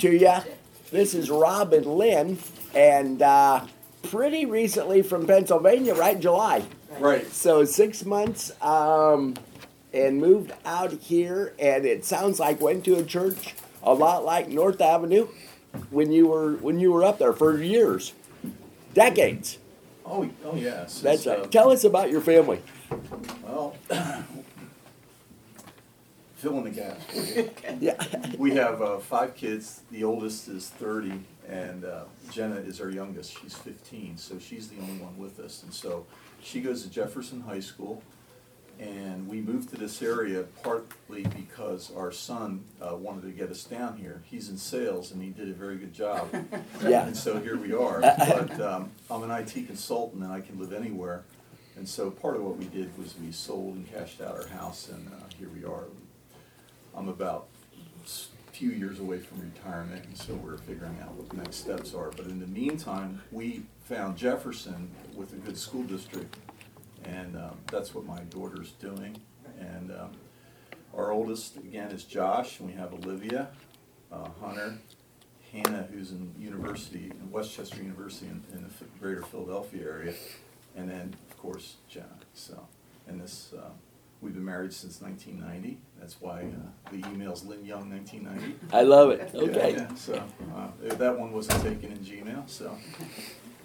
to you. This is Rob and Lynn, and uh, pretty recently from Pennsylvania, right? July. Right. So six months, um, and moved out here, and it sounds like went to a church a lot like North Avenue when you were when you were up there for years, decades. Oh, oh yes. That's right. uh, Tell us about your family. Well, fill in the gaps. for you. Yeah. We have uh, five kids. The oldest is 30, and uh, Jenna is our youngest. She's 15, so she's the only one with us. And so she goes to Jefferson High School, and we moved to this area partly because our son uh, wanted to get us down here. He's in sales, and he did a very good job. Yeah. And so here we are. But um, I'm an IT consultant, and I can live anywhere. And so part of what we did was we sold and cashed out our house, and uh, here we are. I'm about a few years away from retirement, and so we're figuring out what the next steps are. But in the meantime, we found Jefferson with a good school district, and um, that's what my daughter's doing. And um, our oldest, again, is Josh, and we have Olivia, uh, Hunter, Hannah, who's in university, in West Chester University in, in the greater Philadelphia area, and then, of course, Jenna. So, and this, uh, we've been married since 1990. That's why uh, the email's Lynn Young 1990. I love it. Yeah, Okay. yeah, so uh, that one wasn't taken in Gmail, so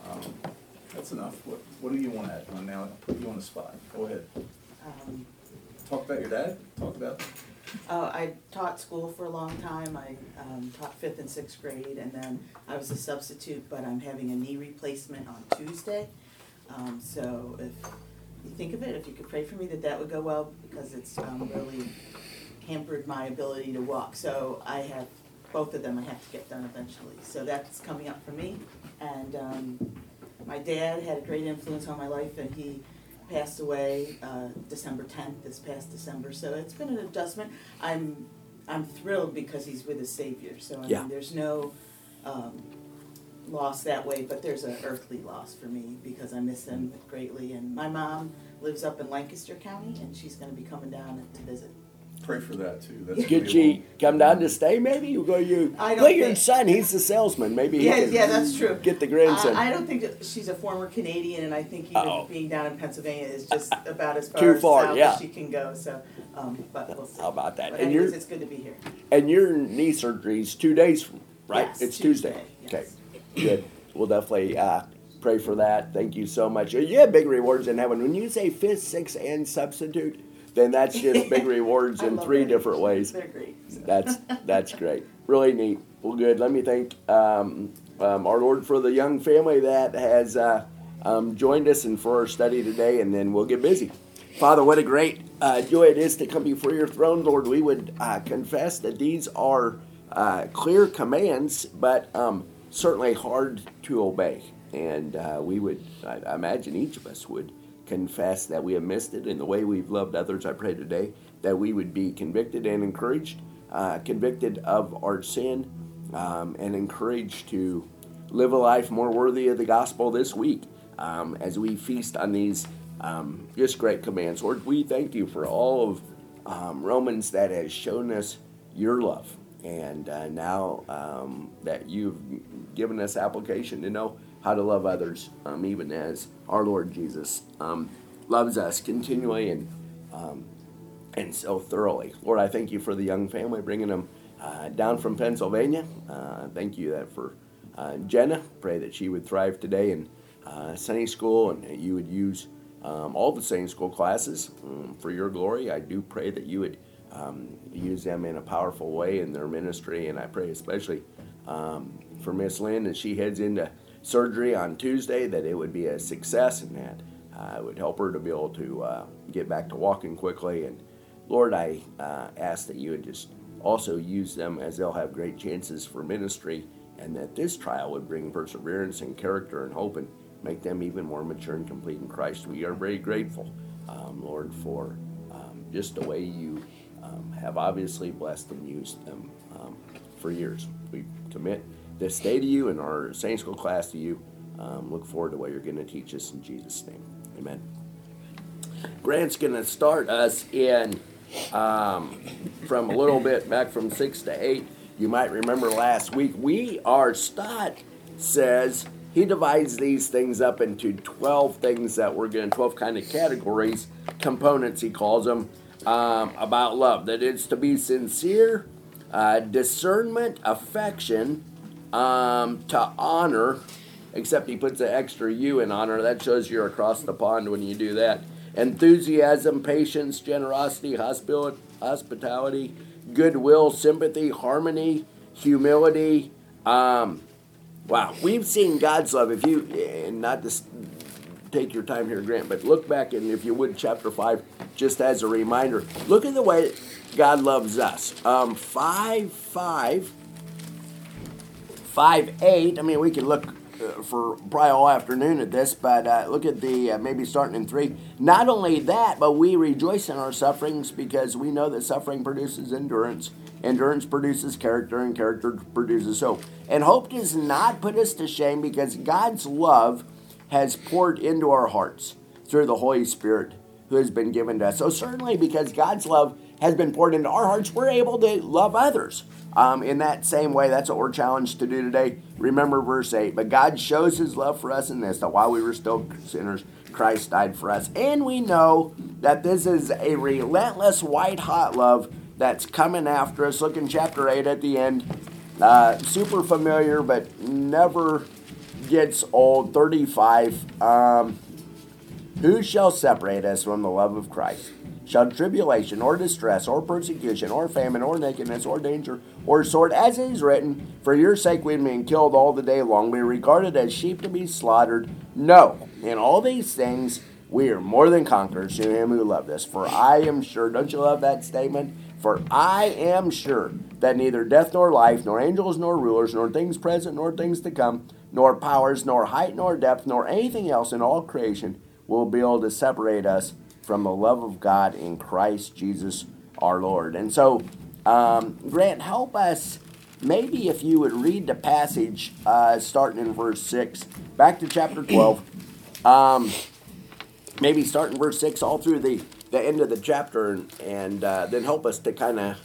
um, that's enough. What, what do you want to add? Uh, Now, I put you on the spot. Go ahead. Um, Talk about your dad. Talk about. uh, I taught school for a long time. I um, taught fifth and sixth grade, and then I was a substitute, but I'm having a knee replacement on Tuesday. Um, so if you think of it, if you could pray for me that that would go well, because it's um, really hampered my ability to walk. So I have, both of them I have to get done eventually. So that's coming up for me. And um, my dad had a great influence on my life, and he passed away uh, December 10th, this past December. So it's been an adjustment. I'm I'm thrilled because he's with his Savior. So I Yeah. mean, there's no um, loss that way, but there's an earthly loss for me because I miss them greatly. And my mom lives up in Lancaster County, and she's going to be coming down to visit. Pray for that too. That's Could she come down to stay? Maybe you go. You I don't look your think- son. He's the salesman. Maybe he Yeah, can yeah, that's true. Get the grandson. Uh, I don't think that she's a former Canadian, and I think even Uh-oh. being down in Pennsylvania is just about as far, Too far, south yeah. as she can go. So, um, but we'll see. How about that? But And anyways, you're- it's good to be here. and your knee surgery's two days from right. Yes, it's Tuesday. Tuesday, yes. Okay, good. We'll definitely uh, pray for that. Thank you so much. You have big rewards in heaven. When you say fifth, sixth, and substitute, then that's just big rewards in three their different ways. Great. so. That's that's great. Really neat. Well, good. Let me thank um, um, our Lord for the young family that has uh, um, joined us and for our study today, and then we'll get busy. Father, what a great uh, joy it is to come before your throne, Lord. We would uh, confess that these are uh, clear commands, but um, certainly hard to obey. And uh, we would, I imagine each of us would confess that we have missed it in the way we've loved others. I pray today that we would be convicted and encouraged, uh, convicted of our sin, um, and encouraged to live a life more worthy of the gospel this week um, as we feast on these um, just great commands. Lord, we thank you for all of um, Romans that has shown us your love. And uh, now um, that you've given us application to know how to love others, um, even as our Lord Jesus um, loves us continually and um, and so thoroughly. Lord, I thank you for the young family bringing them uh, down from Pennsylvania. Uh, thank you that for uh, Jenna. Pray that she would thrive today in uh, Sunday school and you would use um, all the Sunday school classes um, for your glory. I do pray that you would um, use them in a powerful way in their ministry, and I pray especially um, for Miss Lynn as she heads into surgery on Tuesday that it would be a success and that uh, it would help her to be able to uh, get back to walking quickly. And Lord, I uh, ask that you would just also use them as they'll have great chances for ministry, and that this trial would bring perseverance and character and hope and make them even more mature and complete in Christ. We are very grateful, um, Lord, for um, just the way you have obviously blessed and used them um, for years. We commit this day to you and our Sunday school class to you. Um, look forward to what you're going to teach us in Jesus' name. Amen. Grant's going to start us in um, from a little bit back from six to eight. you might remember last week, we are Stott says he divides these things up into 12 things that we're going 12 kind of categories, components he calls them um, about love. That it's to be sincere, uh, discernment, affection, um, to honor, except he puts an extra U in honor. That shows you're across the pond when you do that. Enthusiasm, patience, generosity, hospitality, goodwill, sympathy, harmony, humility. Um, wow, we've seen God's love. If you, not to take your time here, Grant, but look back and if you would, chapter 5, just as a reminder, look at the way God loves us. Um, 5 5 5 8, I mean, we can look uh, for probably all afternoon at this, but uh, look at the uh, maybe starting in 3. Not only that, but we rejoice in our sufferings because we know that suffering produces endurance. Endurance produces character, and character produces hope. And hope does not put us to shame because God's love has poured into our hearts through the Holy Spirit who has been given to us. So, certainly, because God's love has been poured into our hearts, we're able to love others. Um, in that same way, that's what we're challenged to do today. Remember verse 8. But God shows his love for us in this, that while we were still sinners, Christ died for us. And we know that this is a relentless, white hot love that's coming after us. Look in chapter 8 at the end. Uh, super familiar, but never gets old. 35. Um, Who shall separate us from the love of Christ? Shall tribulation, or distress, or persecution, or famine, or nakedness, or danger, or sword, as it is written, For your sake we have been killed all the day long, we are regarded as sheep to be slaughtered. No, in all these things we are more than conquerors to him who loved us. For I am sure, don't you love that statement? For I am sure that neither death nor life, nor angels nor rulers, nor things present nor things to come, nor powers, nor height nor depth, nor anything else in all creation will be able to separate us from the love of God in Christ Jesus our Lord. And so, um, Grant, help us. Maybe if you would read the passage uh, starting in verse 6, back to chapter 12. Um, maybe starting verse 6 all through the, the end of the chapter and, and uh, then help us to kind of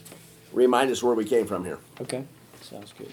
remind us where we came from here. Okay, sounds good.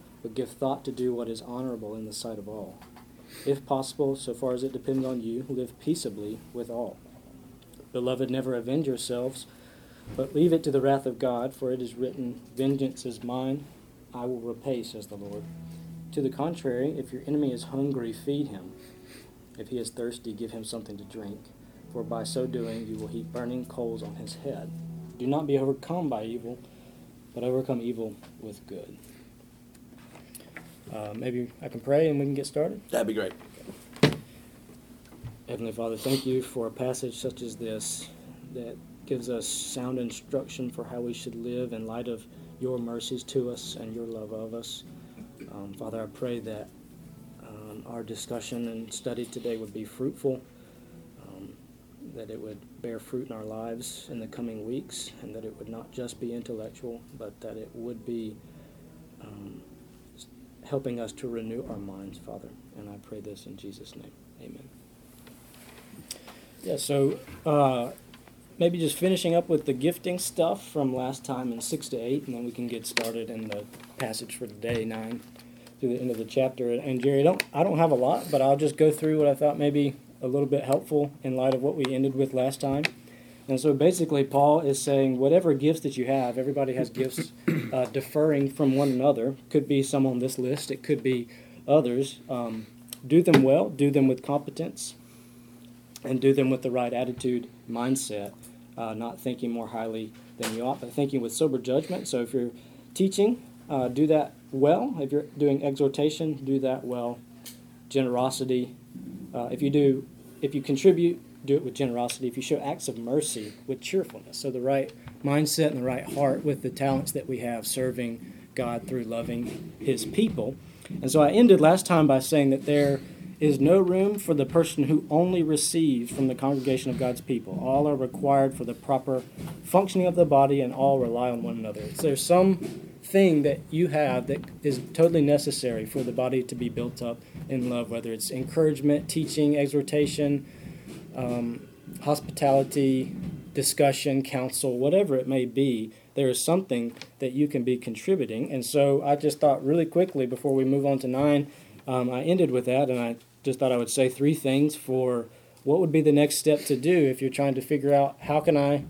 but give thought to do what is honorable in the sight of all. If possible, so far as it depends on you, live peaceably with all. Beloved, never avenge yourselves, but leave it to the wrath of God, for it is written, Vengeance is mine, I will repay, says the Lord. To the contrary, if your enemy is hungry, feed him. If he is thirsty, give him something to drink, for by so doing you will heap burning coals on his head. Do not be overcome by evil, but overcome evil with good. Uh, maybe I can pray and we can get started. That'd be great. Heavenly Father, thank you for a passage such as this that gives us sound instruction for how we should live in light of your mercies to us and your love of us. Um, Father, I pray that um, our discussion and study today would be fruitful, um, that it would bear fruit in our lives in the coming weeks, and that it would not just be intellectual, but that it would be um, helping us to renew our minds, Father. And I pray this in Jesus' name. Amen. Yeah, so uh, maybe just finishing up with the gifting stuff from last time in 6 to 8, and then we can get started in the passage for today, 9 through the end of the chapter. And Jerry, I don't, I don't have a lot, but I'll just go through what I thought maybe a little bit helpful in light of what we ended with last time. And so basically, Paul is saying whatever gifts that you have, everybody has gifts uh, from one another. Could be some on this list. It could be others. Um, do them well. Do them with competence, and do them with the right attitude, mindset. Uh, not thinking more highly than you ought, but thinking with sober judgment. So if you're teaching, uh, do that well. If you're doing exhortation, do that well. Generosity. Uh, if you do, if you contribute, do it with generosity. If you show acts of mercy, with cheerfulness. So the right mindset and the right heart with the talents that we have serving God through loving His people. And so I ended last time by saying that there is no room for the person who only receives from the congregation of God's people. All are required for the proper functioning of the body, and all rely on one another. So there's some thing that you have that is totally necessary for the body to be built up in love, whether it's encouragement, teaching, exhortation, um, hospitality, discussion, counsel, whatever it may be. There is something that you can be contributing. And so I just thought really quickly before we move on to nine, um, I ended with that, and I just thought I would say three things for what would be the next step to do if you're trying to figure out how can I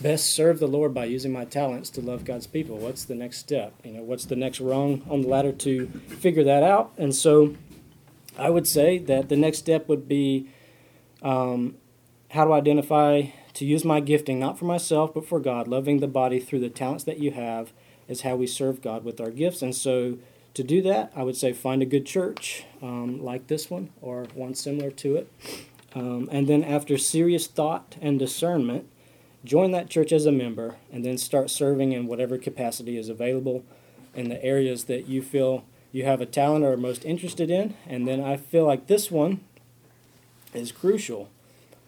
best serve the Lord by using my talents to love God's people. What's the next step? You know, what's the next rung on the ladder to figure that out? And so, I would say that the next step would be um, how to identify to use my gifting not for myself but for God, loving the body through the talents that you have is how we serve God with our gifts. And so, to do that, I would say find a good church um, like this one or one similar to it. Um, and then, after serious thought and discernment, join that church as a member, and then start serving in whatever capacity is available in the areas that you feel you have a talent or are most interested in. And then I feel like this one is crucial.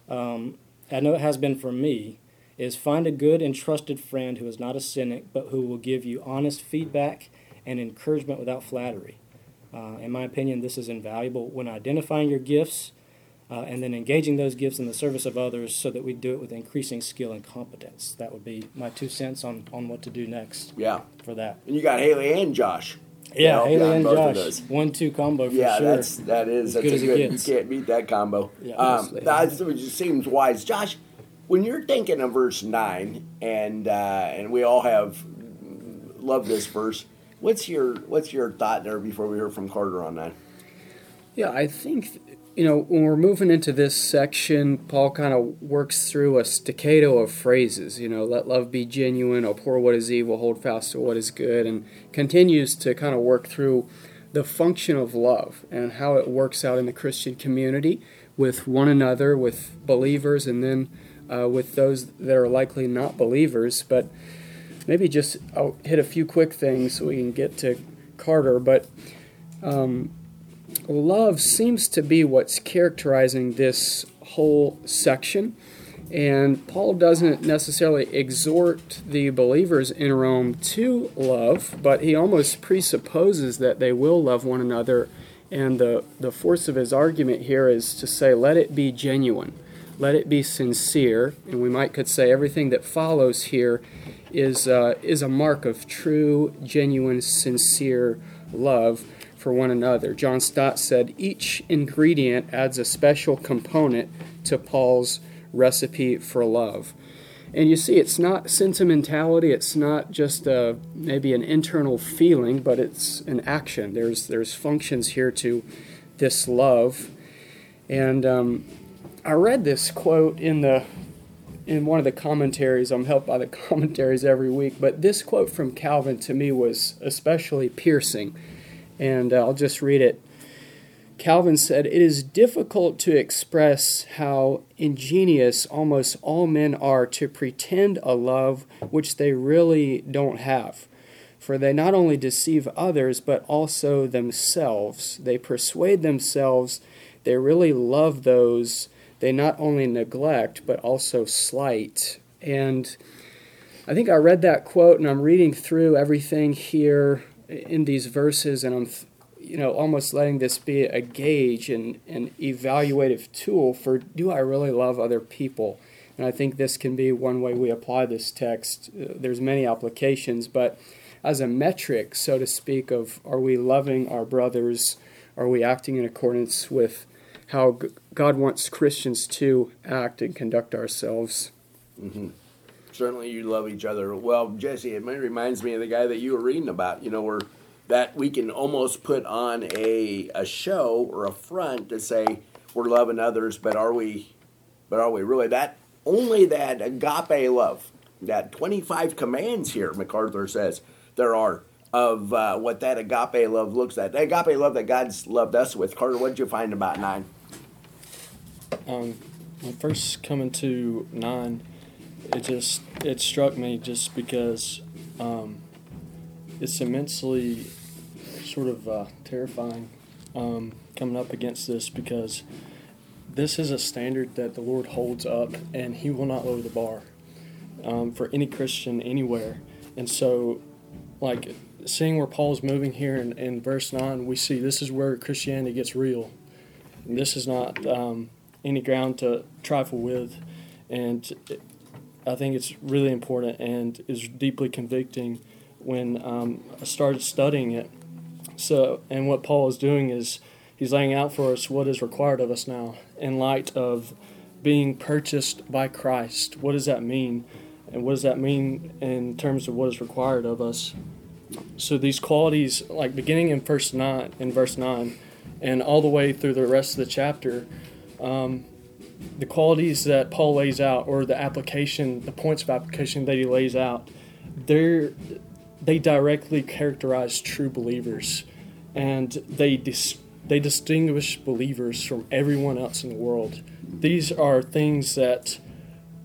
Um, I know it has been for me. Is find a good and trusted friend who is not a cynic, but who will give you honest feedback and encouragement without flattery. Uh, in my opinion, this is invaluable when identifying your gifts uh, and then engaging those gifts in the service of others so that we do it with increasing skill and competence. That would be my two cents on, on what to do next Yeah. for that. And you got Haley and Josh. Yeah, Help you Haley and Josh, one two combo for Yeah, sure. that's that is As that's good a as it good. gets. You can't beat that combo. Yeah, um, that just seems wise, Josh. When you're thinking of verse nine, and uh, and we all have love this verse. What's your what's your thought there before we hear from Carter on that? Yeah, I think you know when we're moving into this section, Paul kind of works through a staccato of phrases. You know, let love be genuine, abhor what is evil, hold fast to what is good, and continues to kind of work through the function of love and how it works out in the Christian community with one another, with believers, and then uh, with those that are likely not believers. But maybe just I'll hit a few quick things so we can get to Carter. But um, love seems to be what's characterizing this whole section. And Paul doesn't necessarily exhort the believers in Rome to love, but he almost presupposes that they will love one another. And the, the force of his argument here is to say, let it be genuine, let it be sincere. And we might could say everything that follows here is, uh, is a mark of true, genuine, sincere love for one another. John Stott said each ingredient adds a special component to Paul's recipe for love. And you see, it's not sentimentality. It's not just a, maybe an internal feeling, but it's an action. There's there's functions here to this love. And um, I read this quote in the in one of the commentaries. I'm helped by the commentaries every week, but this quote from Calvin to me was especially piercing and uh, I'll just read it. Calvin said, It is difficult to express how ingenious almost all men are to pretend a love which they really don't have. For they not only deceive others, but also themselves. They persuade themselves they really love those they not only neglect, but also slight. And I think I read that quote and I'm reading through everything here in these verses, and I'm, you know, almost letting this be a gauge and an evaluative tool for do I really love other people? And I think this can be one way we apply this text. Uh, There's many applications, but as a metric, so to speak, of are we loving our brothers? Are we acting in accordance with how God wants Christians to act and conduct ourselves? Certainly you love each other. Well, Jesse, it reminds me of the guy that you were reading about. You know, where that we can almost put on a a show or a front to say we're loving others, but are we? But are we really that? Only that agape love, that twenty five commands here. MacArthur says there are of uh, what that agape love looks at. Agape love that God's loved us with. Carter, what did you find about nine? Um, first coming to nine, it just it struck me just because um, it's immensely sort of uh, terrifying um, coming up against this because this is a standard that the Lord holds up and He will not lower the bar um, for any Christian anywhere. And so, like seeing where Paul's moving here in, in verse 9, we see this is where Christianity gets real. And this is not um, any ground to trifle with. And I think it's really important and is deeply convicting when um, I started studying it. So, and what Paul is doing is he's laying out for us what is required of us now in light of being purchased by Christ. What does that mean? And what does that mean in terms of what is required of us? So these qualities, like beginning in verse nine, in verse nine, and all the way through the rest of the chapter, um, the qualities that Paul lays out, or the application, the points of application that he lays out, they're they directly characterize true believers, and they dis- they distinguish believers from everyone else in the world. These are things that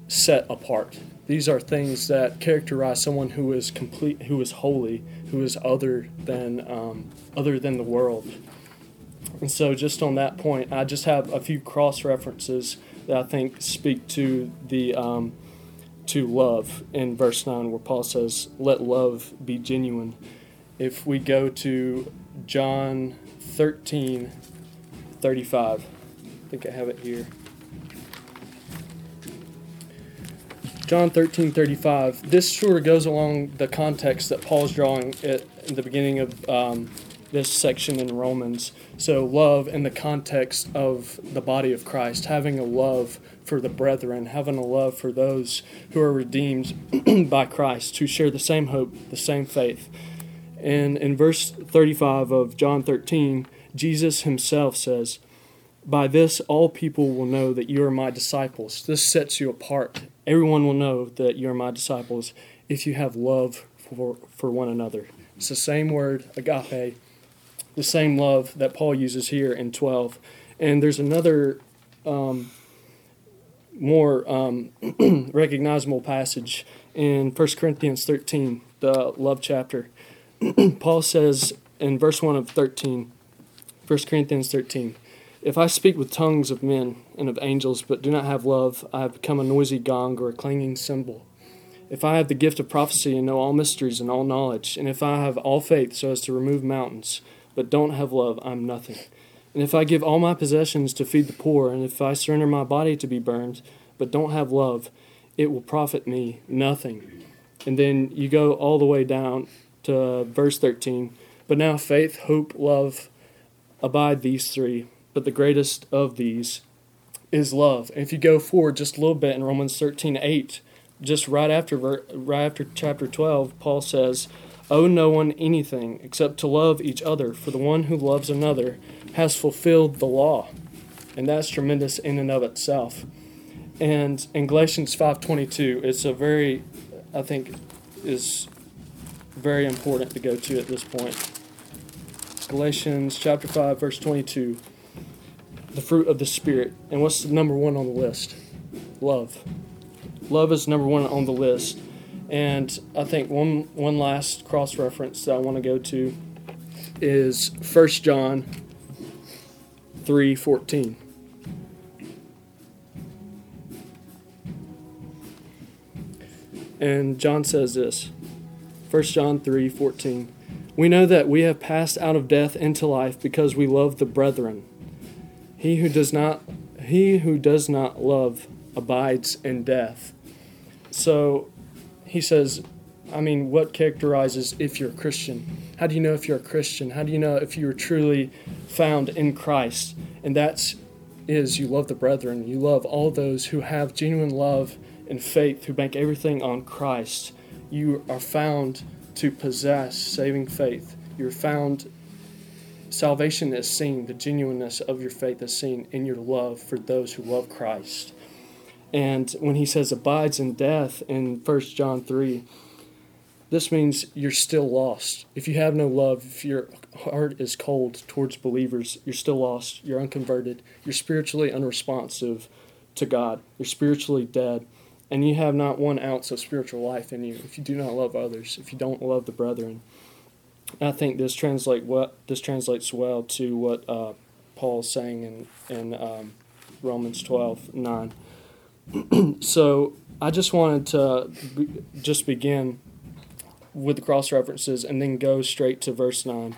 set apart. These are things that characterize someone who is complete, who is holy, who is other than um, other than the world. And so, just on that point, I just have a few cross references that I think speak to the um, to love in verse nine, where Paul says, "Let love be genuine." If we go to John 13, 35, I think I have it here. John 13, 35. This sort of goes along the context that Paul's drawing at the beginning of um, this section in Romans. So, love in the context of the body of Christ, having a love for the brethren, having a love for those who are redeemed by Christ, who share the same hope, the same faith. And in verse 35 of John 13, Jesus himself says, By this all people will know that you are my disciples. This sets you apart. Everyone will know that you are my disciples if you have love for, for one another. It's the same word, agape, the same love that Paul uses here in 12. And there's another um, more um, recognizable passage in 1 Corinthians 13, the love chapter. Paul says in verse 1 of 13, 1 Corinthians 13, If I speak with tongues of men and of angels, but do not have love, I have become a noisy gong or a clanging cymbal. If I have the gift of prophecy and know all mysteries and all knowledge, and if I have all faith so as to remove mountains, but don't have love, I'm nothing. And if I give all my possessions to feed the poor, and if I surrender my body to be burned, but don't have love, it will profit me nothing. And then you go all the way down to verse 13. But now faith, hope, love abide these three, but the greatest of these is love. And if you go forward just a little bit in Romans 13 8, just right after right after chapter 12, Paul says, Owe no one anything except to love each other, for the one who loves another has fulfilled the law. And that's tremendous in and of itself. And in Galatians 5:22, it's a very I think is very important to go to at this point. Galatians chapter 5 verse 22. The fruit of the spirit. And what's the number 1 on the list? Love. Love is number 1 on the list. And I think one one last cross reference that I want to go to is 1 John 3:14. And John says this. 1 John 3:14. We know that we have passed out of death into life because we love the brethren. He who does not he who does not love abides in death. So he says, I mean, what characterizes if you're a Christian? How do you know if you're a Christian? How do you know if you are truly found in Christ? And that's is you love the brethren. You love all those who have genuine love and faith, who bank everything on Christ, you are found to possess saving faith. You're found, salvation is seen, the genuineness of your faith is seen in your love for those who love Christ. And when he says abides in death in 1 John 3, this means you're still lost. If you have no love, if your heart is cold towards believers, you're still lost. You're unconverted. You're spiritually unresponsive to God. You're spiritually dead. And you have not one ounce of spiritual life in you if you do not love others, if you don't love the brethren. I think this translate what this translates well to what uh, Paul is saying in in um, Romans twelve nine. so I just wanted to be, just begin with the cross references and then go straight to verse 9.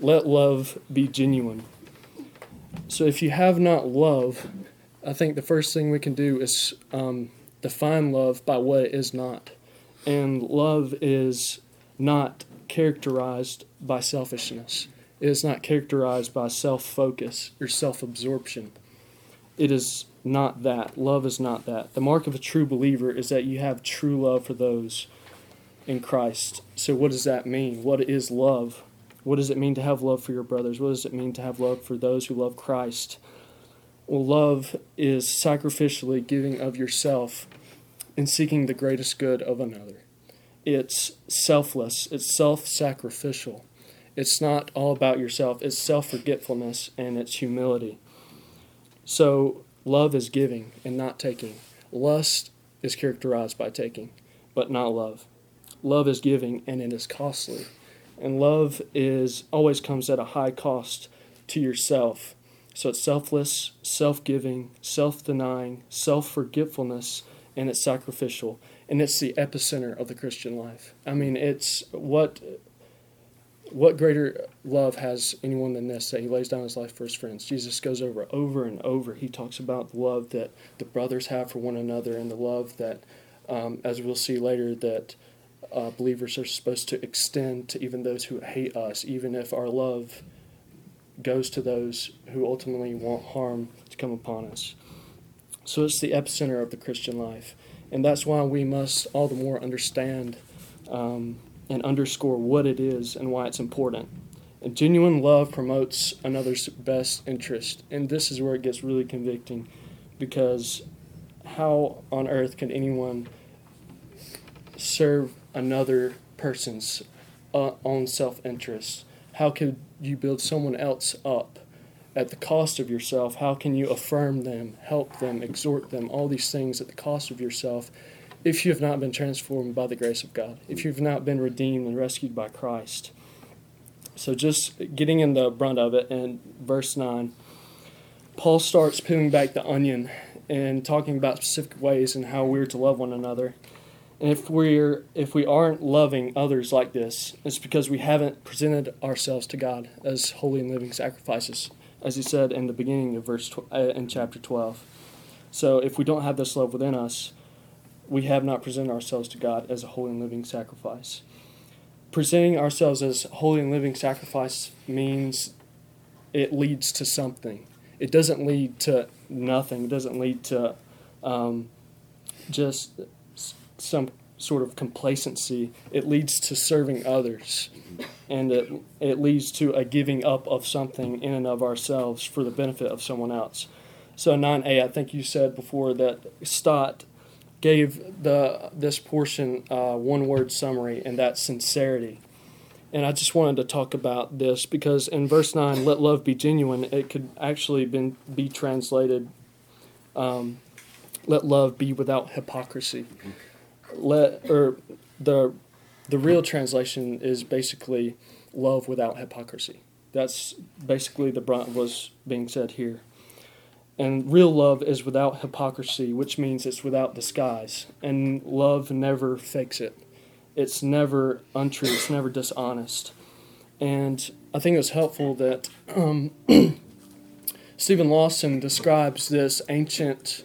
Let love be genuine. So if you have not love, I think the first thing we can do is um, define love by what it is not. And love is not characterized by selfishness. It is not characterized by self focus or self absorption. It is not that. Love is not that. The mark of a true believer is that you have true love for those in Christ. So, what does that mean? What is love? What does it mean to have love for your brothers? What does it mean to have love for those who love Christ? Well, love is sacrificially giving of yourself and seeking the greatest good of another. It's selfless, it's self sacrificial. It's not all about yourself, it's self forgetfulness and it's humility. So, love is giving and not taking. Lust is characterized by taking, but not love. Love is giving and it is costly. And love is always comes at a high cost to yourself. So it's selfless, self-giving, self-denying, self-forgetfulness, and it's sacrificial. And it's the epicenter of the Christian life. I mean, it's what what greater love has anyone than this that he lays down his life for his friends? Jesus goes over over and over. He talks about the love that the brothers have for one another and the love that, um, as we'll see later, that uh, believers are supposed to extend to even those who hate us, even if our love goes to those who ultimately want harm to come upon us. So it's the epicenter of the Christian life. And that's why we must all the more understand um, and underscore what it is and why it's important. And genuine love promotes another's best interest. And this is where it gets really convicting because how on earth can anyone serve another person's uh, own self interest? How could you build someone else up at the cost of yourself? How can you affirm them, help them, exhort them, all these things at the cost of yourself if you have not been transformed by the grace of God, if you've not been redeemed and rescued by Christ? So, just getting in the brunt of it in verse 9, Paul starts peeling back the onion and talking about specific ways and how we're to love one another. And if we're if we aren't loving others like this, it's because we haven't presented ourselves to God as holy and living sacrifices, as he said in the beginning of verse tw- uh, in chapter 12. So if we don't have this love within us, we have not presented ourselves to God as a holy and living sacrifice. Presenting ourselves as holy and living sacrifice means it leads to something. It doesn't lead to nothing. It doesn't lead to um, just some sort of complacency, it leads to serving others. And it, it leads to a giving up of something in and of ourselves for the benefit of someone else. So 9a, I think you said before that Stott gave the this portion uh, one word summary, and that's sincerity. And I just wanted to talk about this because in verse 9, let love be genuine, it could actually been, be translated, um, let love be without hypocrisy let or the the real translation is basically love without hypocrisy. That's basically the brunt was being said here. And real love is without hypocrisy, which means it's without disguise. And love never fakes it. It's never untrue. It's never dishonest. And I think it's helpful that um, Steven Lawson describes this ancient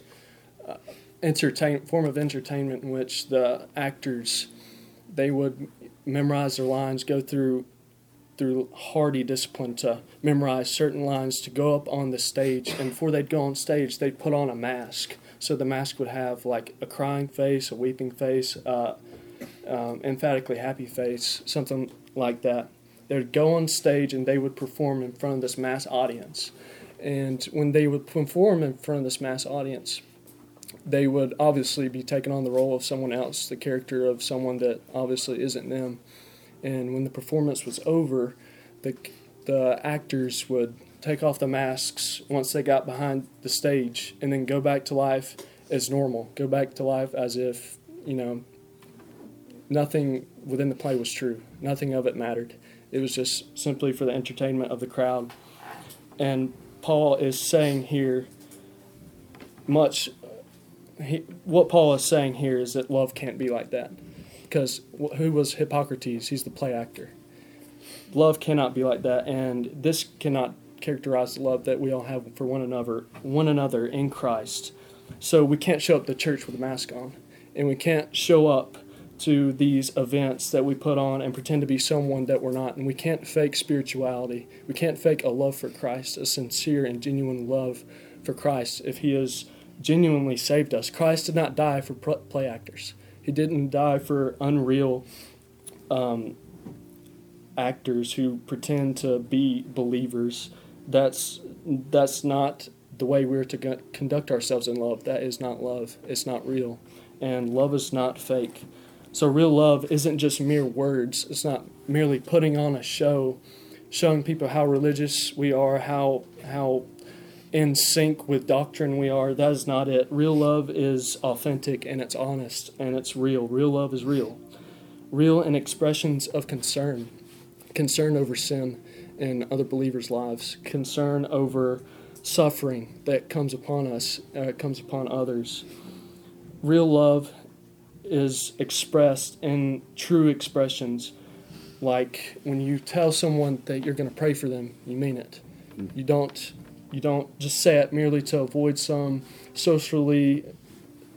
entertain form of entertainment in which the actors they would memorize their lines, go through through hardy discipline to memorize certain lines to go up on the stage, and before they'd go on stage, they'd put on a mask So the mask would have like a crying face, a weeping face, uh, um, emphatically happy face, something like that. They would go on stage and they would perform in front of this mass audience. And when they would perform in front of this mass audience, they would obviously be taking on the role of someone else, the character of someone that obviously isn't them. And when the performance was over, the the actors would take off the masks once they got behind the stage and then go back to life as normal, go back to life as if, you know, nothing within the play was true. Nothing of it mattered. It was just simply for the entertainment of the crowd. And Paul is saying here much he, what Paul is saying here is that love can't be like that. Because who was hypocrites? He's the play actor. Love cannot be like that, and this cannot characterize the love that we all have for one another, one another in Christ. So we can't show up to church with a mask on, and we can't show up to these events that we put on and pretend to be someone that we're not. And we can't fake spirituality. We can't fake a love for Christ, a sincere and genuine love for Christ if He has genuinely saved us. Christ did not die for play actors, He didn't die for unreal um, actors who pretend to be believers. That's that's not the way we're to conduct ourselves in love. That is not love. It's not real, and love is not fake. So real love isn't just mere words. It's not merely putting on a show, showing people how religious we are, how how in sync with doctrine we are. That is not it. Real love is authentic and it's honest and it's real. Real love is real. Real in expressions of concern concern over sin in other believers' lives, concern over suffering that comes upon us, uh, comes upon others. Real love is expressed in true expressions, like when you tell someone that you're going to pray for them, you mean it. You don't you don't just say it merely to avoid some socially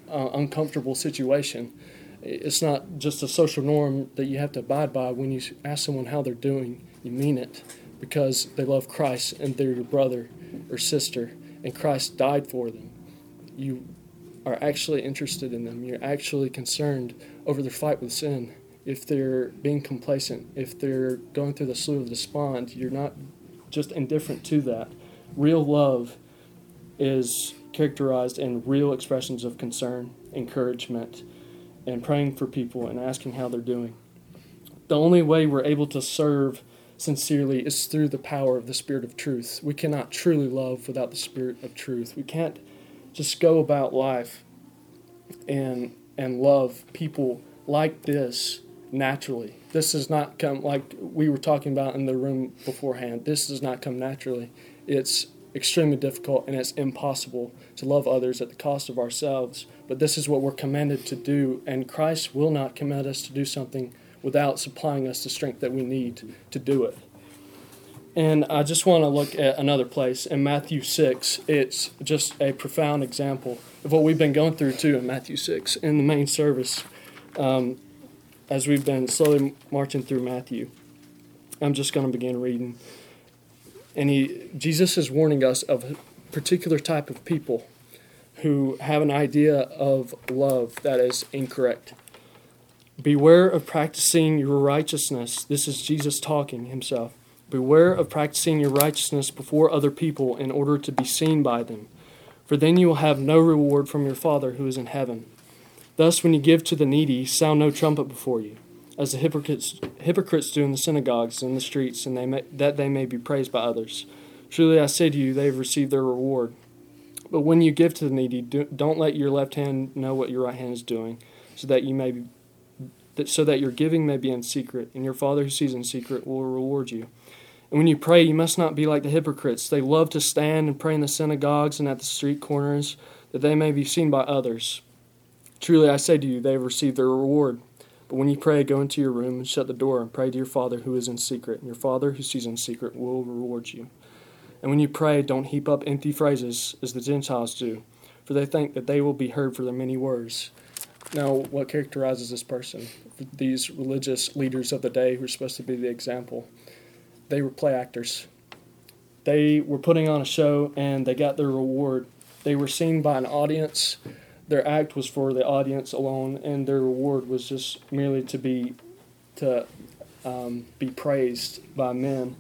uh, uncomfortable situation. It's not just a social norm that you have to abide by when you ask someone how they're doing. You mean it because they love Christ and they're your brother or sister, and Christ died for them. You are actually interested in them. You're actually concerned over their fight with sin. If they're being complacent, if they're going through the slough of despond, you're not just indifferent to that. Real love is characterized in real expressions of concern, encouragement, and praying for people and asking how they're doing. The only way we're able to serve sincerely is through the power of the Spirit of truth. We cannot truly love without the Spirit of truth. We can't just go about life and and love people like this naturally. This does not come like we were talking about in the room beforehand. This does not come naturally. It's extremely difficult and it's impossible to love others at the cost of ourselves. But this is what we're commanded to do, and Christ will not command us to do something without supplying us the strength that we need to do it. And I just want to look at another place in Matthew 6. It's just a profound example of what we've been going through, too, in Matthew 6 in the main service um, as we've been slowly marching through Matthew. I'm just going to begin reading. And he, Jesus is warning us of a particular type of people who have an idea of love that is incorrect. Beware of practicing your righteousness. This is Jesus talking himself. Beware of practicing your righteousness before other people in order to be seen by them, for then you will have no reward from your Father who is in heaven. Thus, when you give to the needy, sound no trumpet before you as the hypocrites, hypocrites do in the synagogues and the streets, and they may, that they may be praised by others. Truly I say to you, they have received their reward. But when you give to the needy, do, don't let your left hand know what your right hand is doing, so that you may be, so that your giving may be in secret, and your Father who sees in secret will reward you. And when you pray, you must not be like the hypocrites. They love to stand and pray in the synagogues and at the street corners, that they may be seen by others. Truly I say to you, they have received their reward. But when you pray, go into your room and shut the door and pray to your Father who is in secret, and your Father who sees in secret will reward you. And when you pray, don't heap up empty phrases as the Gentiles do, for they think that they will be heard for their many words. Now, what characterizes this person? These religious leaders of the day who are supposed to be the example, they were play actors. They were putting on a show and they got their reward they were seen by an audience. Their act was for the audience alone, and their reward was just merely to be to um, be praised by men.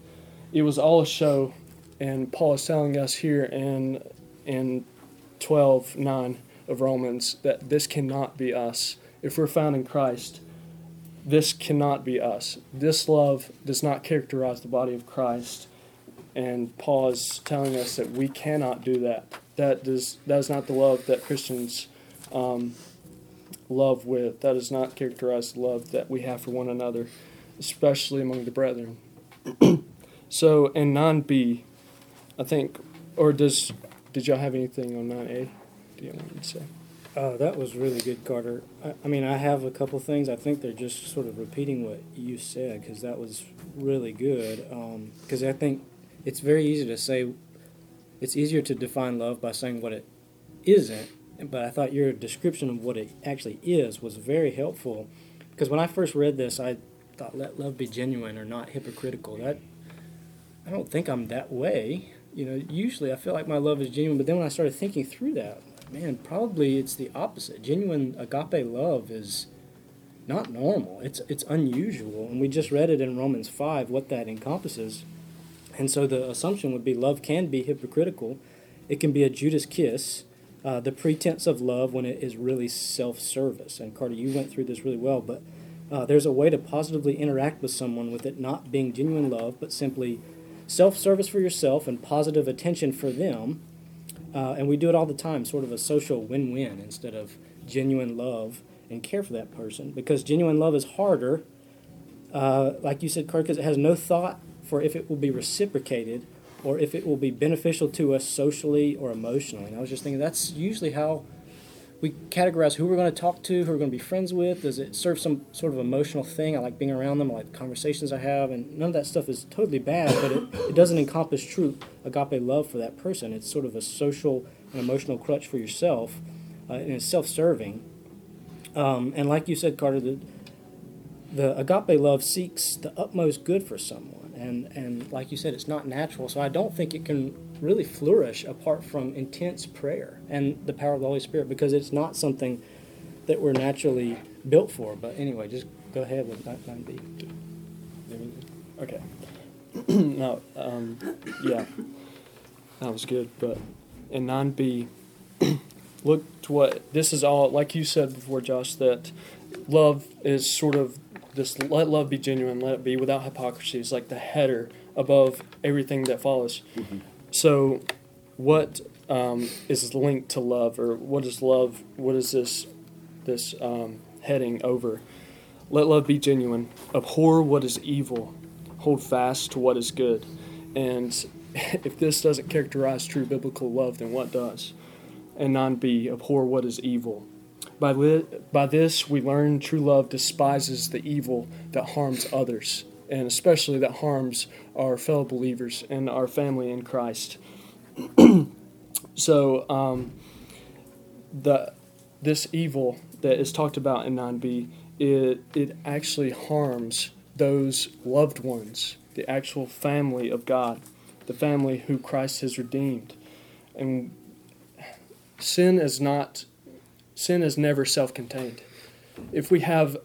It was all a show, and Paul is telling us here in in twelve nine of Romans that this cannot be us. If we're found in Christ, this cannot be us. This love does not characterize the body of Christ. And Paul is telling us that we cannot do that. That does that is not the love that Christians um, love with. That does not characterize the love that we have for one another, especially among the brethren. so in nine B, I think, or does did y'all have anything on nine A? Do you want to say? Uh, that was really good, Carter. I, I mean, I have a couple things. I think they're just sort of repeating what you said because that was really good. Because I think it's very easy to say, it's easier to define love by saying what it isn't. But I thought your description of what it actually is was very helpful. Because when I first read this, I thought, let love be genuine or not hypocritical. That I don't think I'm that way. You know, usually I feel like my love is genuine, but then when I started thinking through that, man, probably it's the opposite. Genuine agape love is not normal. It's it's unusual, and we just read it in Romans five what that encompasses. And so the assumption would be love can be hypocritical. It can be a Judas kiss, uh, the pretense of love when it is really self-service. And Carter, you went through this really well, but uh, there's a way to positively interact with someone with it not being genuine love, but simply self-service for yourself and positive attention for them uh, and we do it all the time, sort of a social win win instead of genuine love and care for that person. Because genuine love is harder, uh, like you said, Carter, because it has no thought for if it will be reciprocated or if it will be beneficial to us socially or emotionally. And I was just thinking that's usually how we categorize who we're going to talk to, who we're going to be friends with. Does it serve some sort of emotional thing? I like being around them, I like the conversations I have, and none of that stuff is totally bad, but it, it doesn't encompass true agape love for that person. It's sort of a social and emotional crutch for yourself, uh, and it's self serving. Um, and like you said, Carter, the, the agape love seeks the utmost good for someone. And, and like you said, it's not natural, so I don't think it can really flourish apart from intense prayer and the power of the Holy Spirit because it's not something that we're naturally built for. But anyway, just go ahead with 9B. Okay. no, um, yeah, that was good. But in 9b, look to what this is all, like you said before, Josh, that love is sort of this let love be genuine, let it be without hypocrisy. It's like the header above everything that follows. Mm-hmm. So, what um, is linked to love, or what is love? What is this this um, heading over? Let love be genuine. Abhor what is evil. Hold fast to what is good. And if this doesn't characterize true biblical love, then what does? And non B, abhor what is evil. By, li- by this, we learn true love despises the evil that harms others and especially that harms our fellow believers and our family in Christ. so, um, the this evil that is talked about in 9b, it, it actually harms those loved ones, the actual family of God, the family who Christ has redeemed. And sin is not, sin is never self contained if we have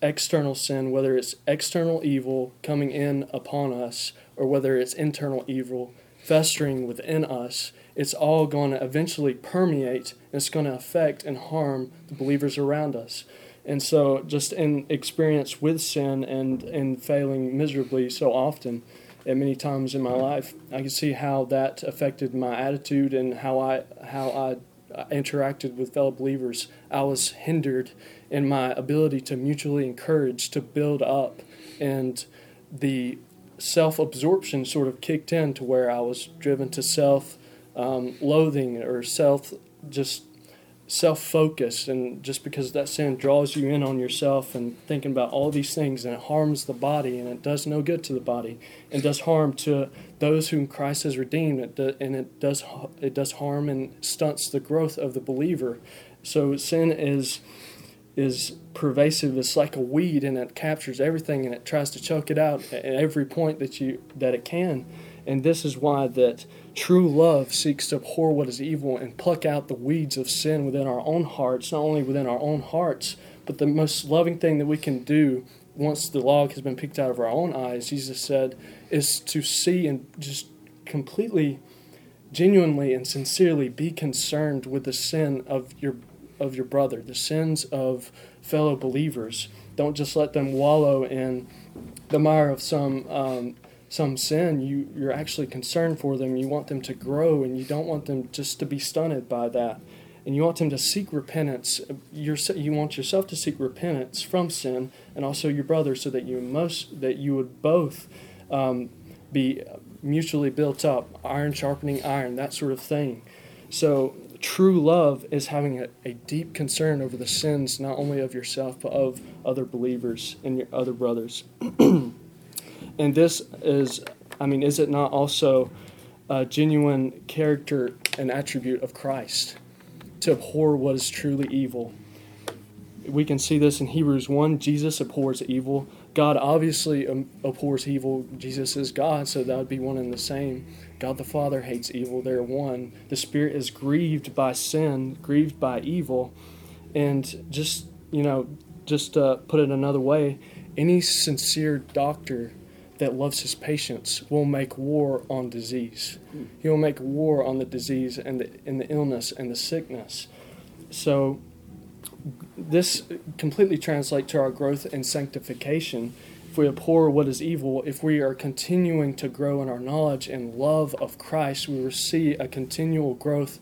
external sin, whether it's external evil coming in upon us or whether it's internal evil festering within us, it's all going to eventually permeate and it's going to affect and harm the believers around us. And so, just in experience with sin and, and failing miserably so often, at many times in my life, I can see how that affected my attitude and how I how I interacted with fellow believers. I was hindered in my ability to mutually encourage, to build up, and the self absorption sort of kicked in to where I was driven to self um, loathing or self just self focused. And just because that sin draws you in on yourself and thinking about all these things, and it harms the body, and it does no good to the body, and does harm to those whom Christ has redeemed, It and it does it does harm and stunts the growth of the believer. So sin is is pervasive. It's like a weed, and it captures everything, and it tries to choke it out at every point that you that it can. And this is why that true love seeks to abhor what is evil and pluck out the weeds of sin within our own hearts, not only within our own hearts, but the most loving thing that we can do once the log has been picked out of our own eyes, Jesus said, is to see and just completely, genuinely, and sincerely be concerned with the sin of your of your brother, the sins of fellow believers. Don't just let them wallow in the mire of some um, some sin. You you're actually concerned for them. You want them to grow, and you don't want them just to be stunted by that. And you want them to seek repentance. You're, you want yourself to seek repentance from sin, and also your brother, so that you most that you would both um, be mutually built up, iron sharpening iron, that sort of thing. So true love is having a, a deep concern over the sins not only of yourself but of other believers and your other brothers. and this is, I mean, is it not also a genuine character and attribute of Christ to abhor what is truly evil? We can see this in Hebrews 1. Jesus abhors evil. God obviously abhors evil. Jesus is God, so that would be one and the same. God the Father hates evil. They're one. The Spirit is grieved by sin, grieved by evil. And just, you know, just uh, put it another way, any sincere doctor that loves his patients will make war on disease. He will make war on the disease and the, and the illness and the sickness. So, this completely translates to our growth and sanctification. If we abhor what is evil, if we are continuing to grow in our knowledge and love of Christ, we will see a continual growth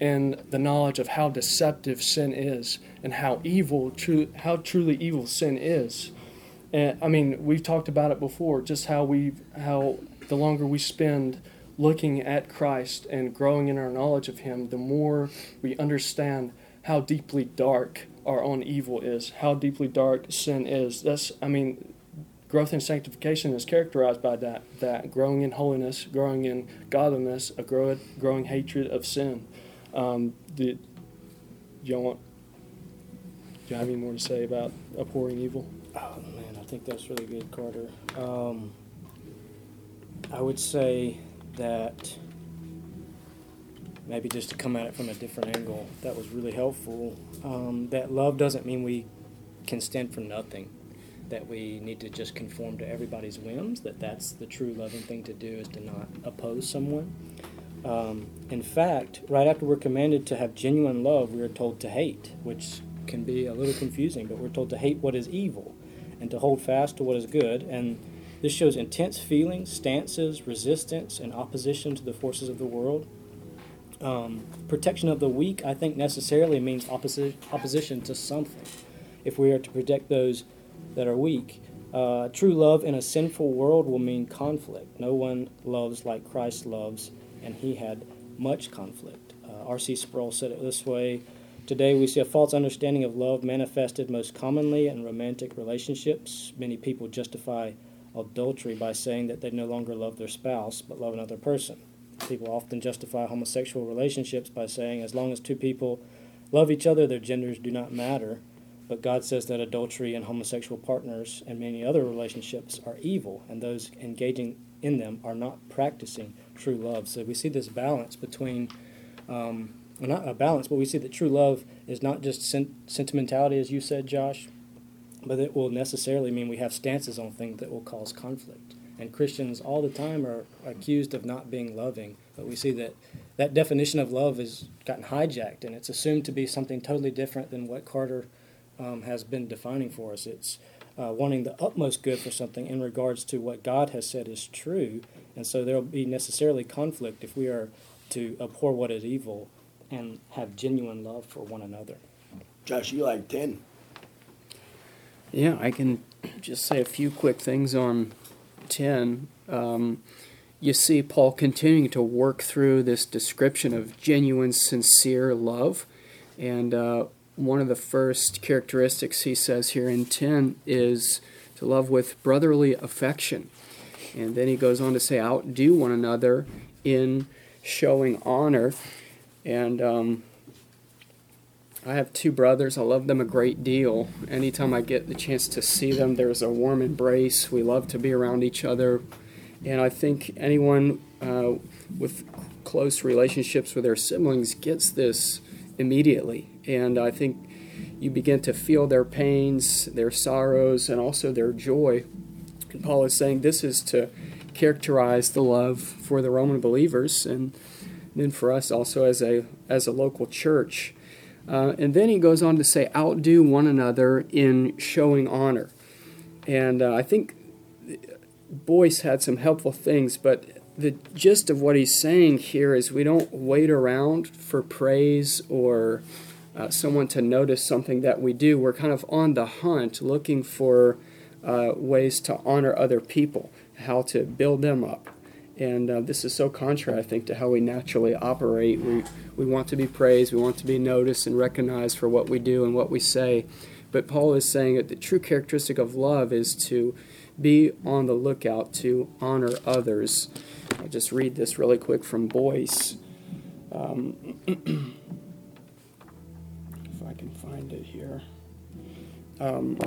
in the knowledge of how deceptive sin is and how evil, true, how truly evil sin is. And I mean, we've talked about it before, just how we, how the longer we spend looking at Christ and growing in our knowledge of Him, the more we understand how deeply dark our own evil is, how deeply dark sin is. That's, I mean, growth in sanctification is characterized by that, that growing in holiness, growing in godliness, a grow, growing hatred of sin. Um, do, do you want, do you have any more to say about abhorring evil? Oh think that's really good, Carter. Um, I would say that maybe just to come at it from a different angle, that was really helpful. Um, that love doesn't mean we can stand for nothing. That we need to just conform to everybody's whims. That that's the true loving thing to do is to not oppose someone. Um, in fact, right after we're commanded to have genuine love, we are told to hate, which can be a little confusing. But we're told to hate what is evil, and to hold fast to what is good. And this shows intense feelings, stances, resistance, and opposition to the forces of the world. Um, protection of the weak, I think, necessarily means opposi- opposition to something. If we are to protect those that are weak, uh, true love in a sinful world will mean conflict. No one loves like Christ loves, and he had much conflict. Uh, R.C. Sproul said it this way Today, we see a false understanding of love manifested most commonly in romantic relationships. Many people justify adultery by saying that they no longer love their spouse but love another person. People often justify homosexual relationships by saying as long as two people love each other, their genders do not matter. But God says that adultery and homosexual partners and many other relationships are evil, and those engaging in them are not practicing true love. So we see this balance between, um, not a balance, but we see that true love is not just sen- sentimentality, as you said, Josh, but it will necessarily mean we have stances on things that will cause conflict. And Christians all the time are accused of not being loving, but we see that that definition of love has gotten hijacked, and it's assumed to be something totally different than what Carter um, has been defining for us. It's uh, wanting the utmost good for something in regards to what God has said is true, and so there will be necessarily conflict if we are to abhor what is evil and have genuine love for one another. Josh, you like 10. Yeah, I can just say a few quick things on 10. Um, you see Paul continuing to work through this description of genuine, sincere love. And uh, one of the first characteristics he says here in 10 is to love with brotherly affection. And then he goes on to say, outdo one another in showing honor. And um, I have two brothers. I love them a great deal. Anytime I get the chance to see them, there's a warm embrace. We love to be around each other. And I think anyone uh, with close relationships with their siblings gets this immediately. And I think you begin to feel their pains, their sorrows, and also their joy. And Paul is saying this is to characterize the love for the Roman believers and then for us also as a as a local church. Uh, and then he goes on to say, outdo one another in showing honor. And uh, I think Boice had some helpful things, but the gist of what he's saying here is we don't wait around for praise or uh, someone to notice something that we do. We're kind of on the hunt looking for uh, ways to honor other people, how to build them up. And uh, this is so contrary, I think, to how we naturally operate. We, we want to be praised, we want to be noticed and recognized for what we do and what we say. But Paul is saying that the true characteristic of love is to be on the lookout to honor others. I'll just read this really quick from Boice. Um, if I can find it here. Um,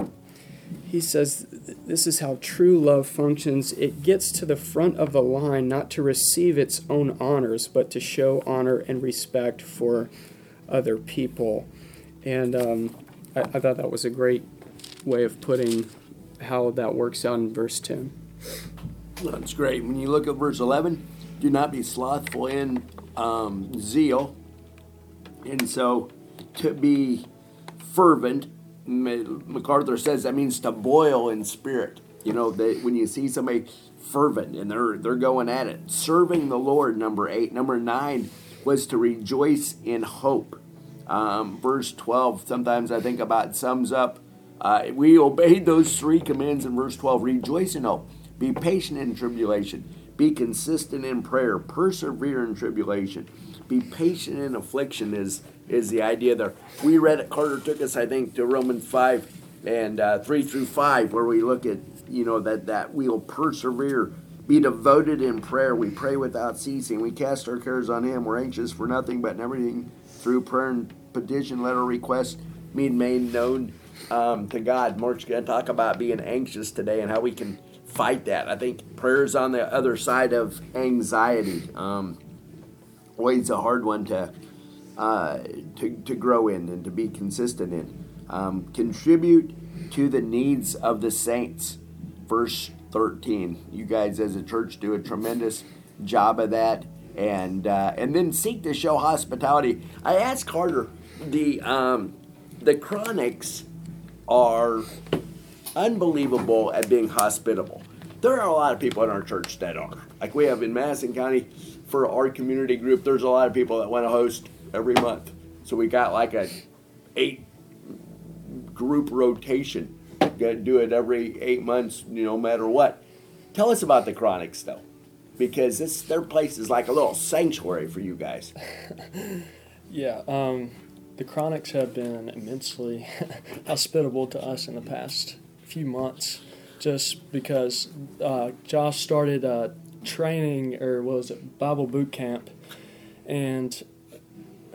he says this is how true love functions. It gets to the front of the line not to receive its own honors, but to show honor and respect for other people. And um, I, I thought that was a great way of putting how that works out in verse 10. That's great. When you look at verse 11, do not be slothful in um, zeal. And so to be fervent, MacArthur says that means to boil in spirit. You know, they, when you see somebody fervent and they're they're going at it, serving the Lord. Number eight, number nine was to rejoice in hope. Um, verse twelve. Sometimes I think about sums up. Uh, we obeyed those three commands in verse twelve. Rejoice in hope. Be patient in tribulation. Be consistent in prayer. Persevere in tribulation. Be patient in affliction is is the idea there. We read it. Carter took us, I think, to Romans five and uh, three through five, where we look at you know that that we'll persevere, be devoted in prayer. We pray without ceasing. We cast our cares on Him. We're anxious for nothing but in everything through prayer and petition, let our requests be made known um, to God. Mark's going to talk about being anxious today and how we can fight that. I think prayer is on the other side of anxiety. Um, always a hard one to uh, to, to grow in and to be consistent in. Um, contribute to the needs of the saints. Verse 13. You guys, as a church, do a tremendous job of that. And uh, and then seek to show hospitality. I asked Carter, the um, the Chronics are unbelievable at being hospitable. There are a lot of people in our church that are. Like we have in Madison County for our community group, there's a lot of people that want to host every month. So we got like a eight group rotation. Got do it every eight months, you know, no matter what. Tell us about the Chronics though, because this their place is like a little sanctuary for you guys. Yeah, um, the Chronics have been immensely hospitable to us in the past few months, just because uh, Josh started uh, training or what was it Bible boot camp, and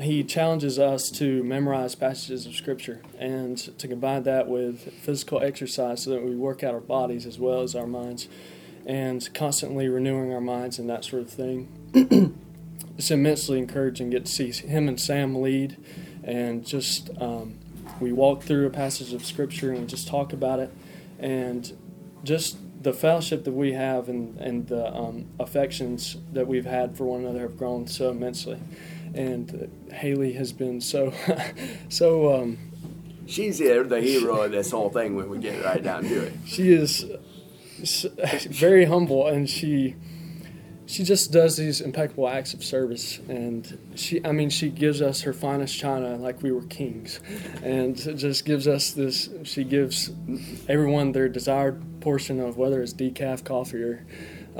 he challenges us to memorize passages of Scripture and to combine that with physical exercise so that we work out our bodies as well as our minds and constantly renewing our minds and that sort of thing. it's immensely encouraging to get to see him and Sam lead and just um, we walk through a passage of Scripture and we just talk about it and just the fellowship that we have and, and the um, affections that we've had for one another have grown so immensely and Haley has been so so. Um, She's the, the hero of this whole thing when we get right down to it. She is very humble, and she she just does these impeccable acts of service, and she I mean she gives us her finest china like we were kings, and just gives us this. She gives everyone their desired portion of whether it's decaf coffee or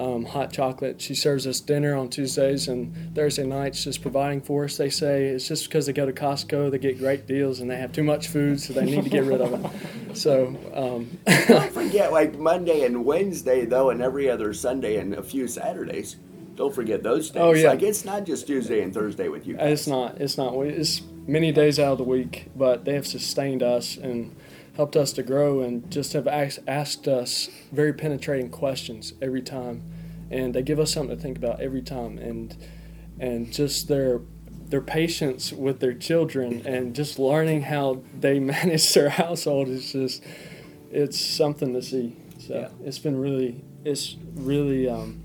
um, hot chocolate. She serves us dinner on Tuesdays and Thursday nights, just providing for us. They say it's just because they go to Costco, they get great deals, and they have too much food, so they need to get rid of it. So um, don't forget, like Monday and Wednesday, though, and every other Sunday and a few Saturdays. Don't forget those days. Oh yeah, like it's not just Tuesday and Thursday with you. Guys. It's not. It's not. It's many days out of the week, but they have sustained us and helped us to grow and just have asked, asked us very penetrating questions every time. And they give us something to think about every time. And and just their their patience with their children and just learning how they manage their household is just it's something to see. So Yeah. it's been really it's really um,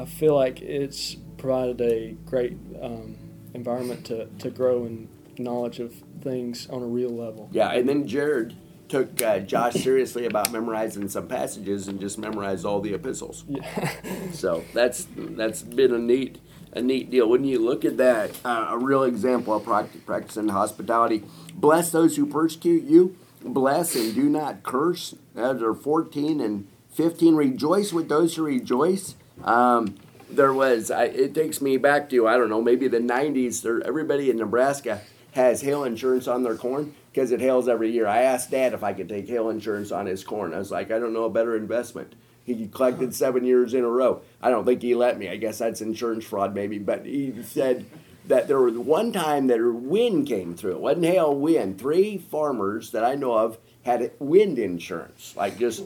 I feel like it's provided a great um, environment to, to grow in knowledge of things on a real level. Yeah, and then Jared took uh, Josh seriously about memorizing some passages and just memorized all the epistles. Yeah. So that's that's been a neat a neat deal. When you look at that, uh, a real example of prac- practicing hospitality. Bless those who persecute you. Bless and do not curse. As are fourteen and fifteen. Rejoice with those who rejoice. Um, there was. I, it takes me back to I don't know maybe the '90s. There, everybody in Nebraska has hail insurance on their corn because it hails every year. I asked Dad if I could take hail insurance on his corn. I was like, I don't know a better investment. He collected seven years in a row. I don't think he let me. I guess that's insurance fraud, maybe. But he said that there was one time that wind came through. It wasn't hail, wind. Three farmers that I know of had wind insurance, like just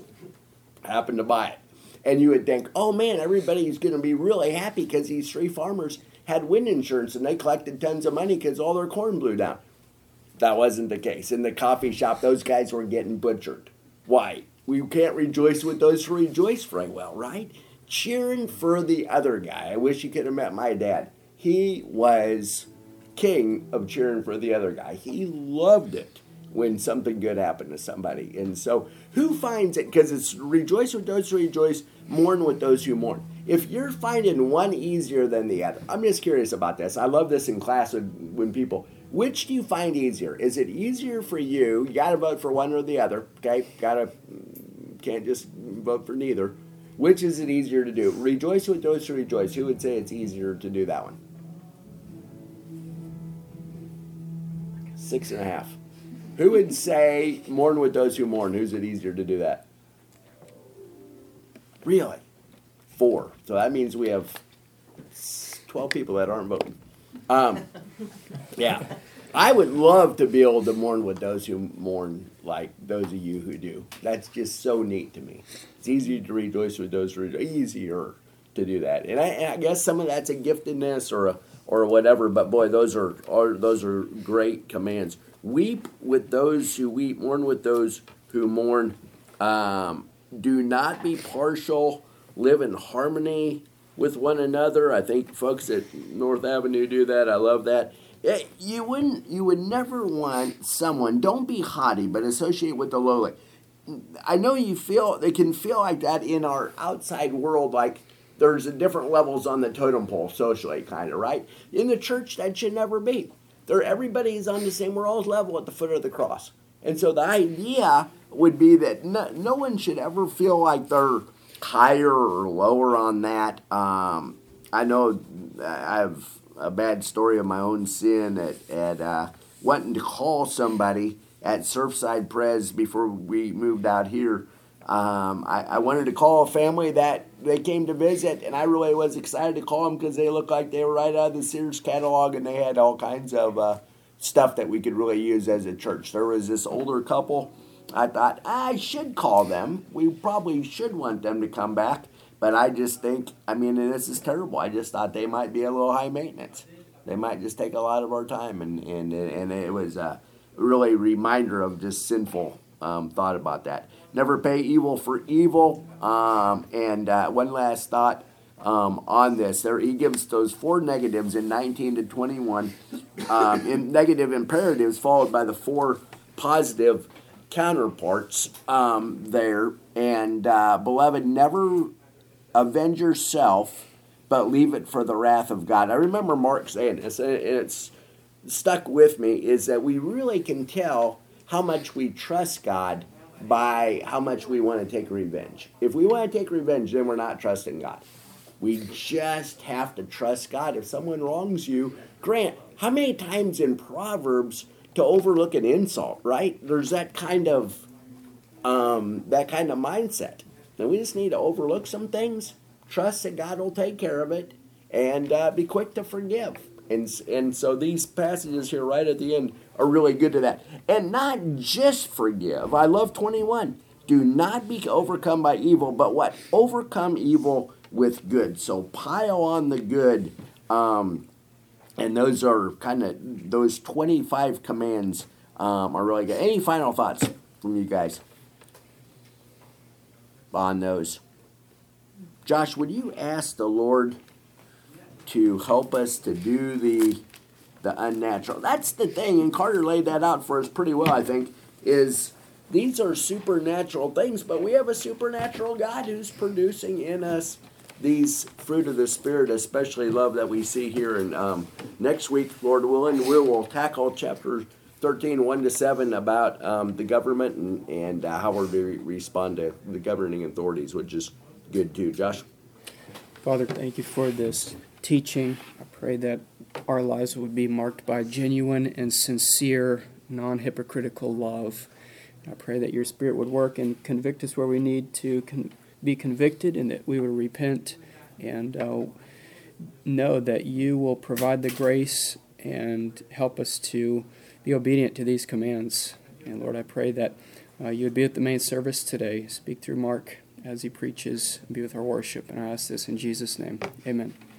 happened to buy it. And you would think, oh man, everybody's going to be really happy because these three farmers had wind insurance and they collected tons of money because all their corn blew down. That wasn't the case. In the coffee shop, those guys were getting butchered. Why? We can't rejoice with those who rejoice very well, right? Cheering for the other guy. I wish you could have met my dad. He was king of cheering for the other guy. He loved it when something good happened to somebody. And so, who finds it? Because it's rejoice with those who rejoice, mourn with those who mourn. If you're finding one easier than the other, I'm just curious about this. I love this in class when, people, which do you find easier? Is it easier for you? You got to vote for one or the other, okay? Got to, can't just vote for neither. Which is it easier to do? Rejoice with those who rejoice. Who would say it's easier to do that one? Six and a half. Who would say mourn with those who mourn? Who's it easier to do that? Really? Four. So that means we have 12 people that aren't voting. Um, yeah. I would love to be able to mourn with those who mourn like those of you who do. That's just so neat to me. It's easier to rejoice with those who rejoice. Easier to do that. And I, and I guess some of that's a giftedness or a, or whatever, but boy, those are, are those are great commands. Weep with those who weep, mourn with those who mourn. Um, do not be partial. Live in harmony with one another. I think folks at North Avenue do that. I love that. Eh, You wouldn't. You would never want someone. Don't be haughty, but associate with the lowly. I know you feel they can feel like that in our outside world, like there's different levels on the totem pole socially, kind of right. In the church, that should never be. There, everybody's on the same. We're all level at the foot of the cross, and so the idea would be that no, no one should ever feel like they're higher or lower on that. Um, I know I have a bad story of my own sin at, at uh, wanting to call somebody at Surfside Pres before we moved out here. Um, I, I wanted to call a family that they came to visit, and I really was excited to call them because they looked like they were right out of the Sears catalog, and they had all kinds of uh, stuff that we could really use as a church. There was this older couple. I thought I should call them. We probably should want them to come back, but I just think, I mean, this is terrible. I just thought they might be a little high maintenance. They might just take a lot of our time, and and and it was a really reminder of just sinful um, thought about that. Never pay evil for evil. Um, and uh, one last thought um, on this. There, he gives those four negatives in 19 to 21, um, in negative imperatives, followed by the four positive counterparts um, there. And uh, beloved, never avenge yourself, but leave it for the wrath of God. I remember Mark saying this, and it's stuck with me. Is that we really can tell how much we trust God by how much we want to take revenge. If we want to take revenge, then we're not trusting God. We just have to trust God. If someone wrongs you, Grant, how many times in Proverbs to overlook an insult, right? There's that kind of um, that kind of mindset. And we just need to overlook some things, trust that God will take care of it, and uh, be quick to forgive. And, and so these passages here right at the end are really good to that. And not just forgive. I love 21. Do not be overcome by evil, but what? Overcome evil with good. So pile on the good. Um, and those are kind of, those 25 commands um, are really good. Any final thoughts from you guys on those? Josh, would you ask the Lord to help us to do the the unnatural? That's the thing, and Carter laid that out for us pretty well, I think, is these are supernatural things, but we have a supernatural God who's producing in us these fruit of the Spirit, especially love that we see here. And um, next week, Lord willing, we will tackle chapter 13, 1 to 7 about um, the government and, and uh, how we're respond to the governing authorities, which is good too. Josh? Father, thank you for this teaching. I pray that our lives would be marked by genuine and sincere, non hypocritical love. I pray that your Spirit would work and convict us where we need to con- be convicted and that we would repent and uh, know that you will provide the grace and help us to be obedient to these commands. And Lord, I pray that uh, you would be at the main service today. Speak through Mark as he preaches and be with our worship. And I ask this in Jesus' name. Amen.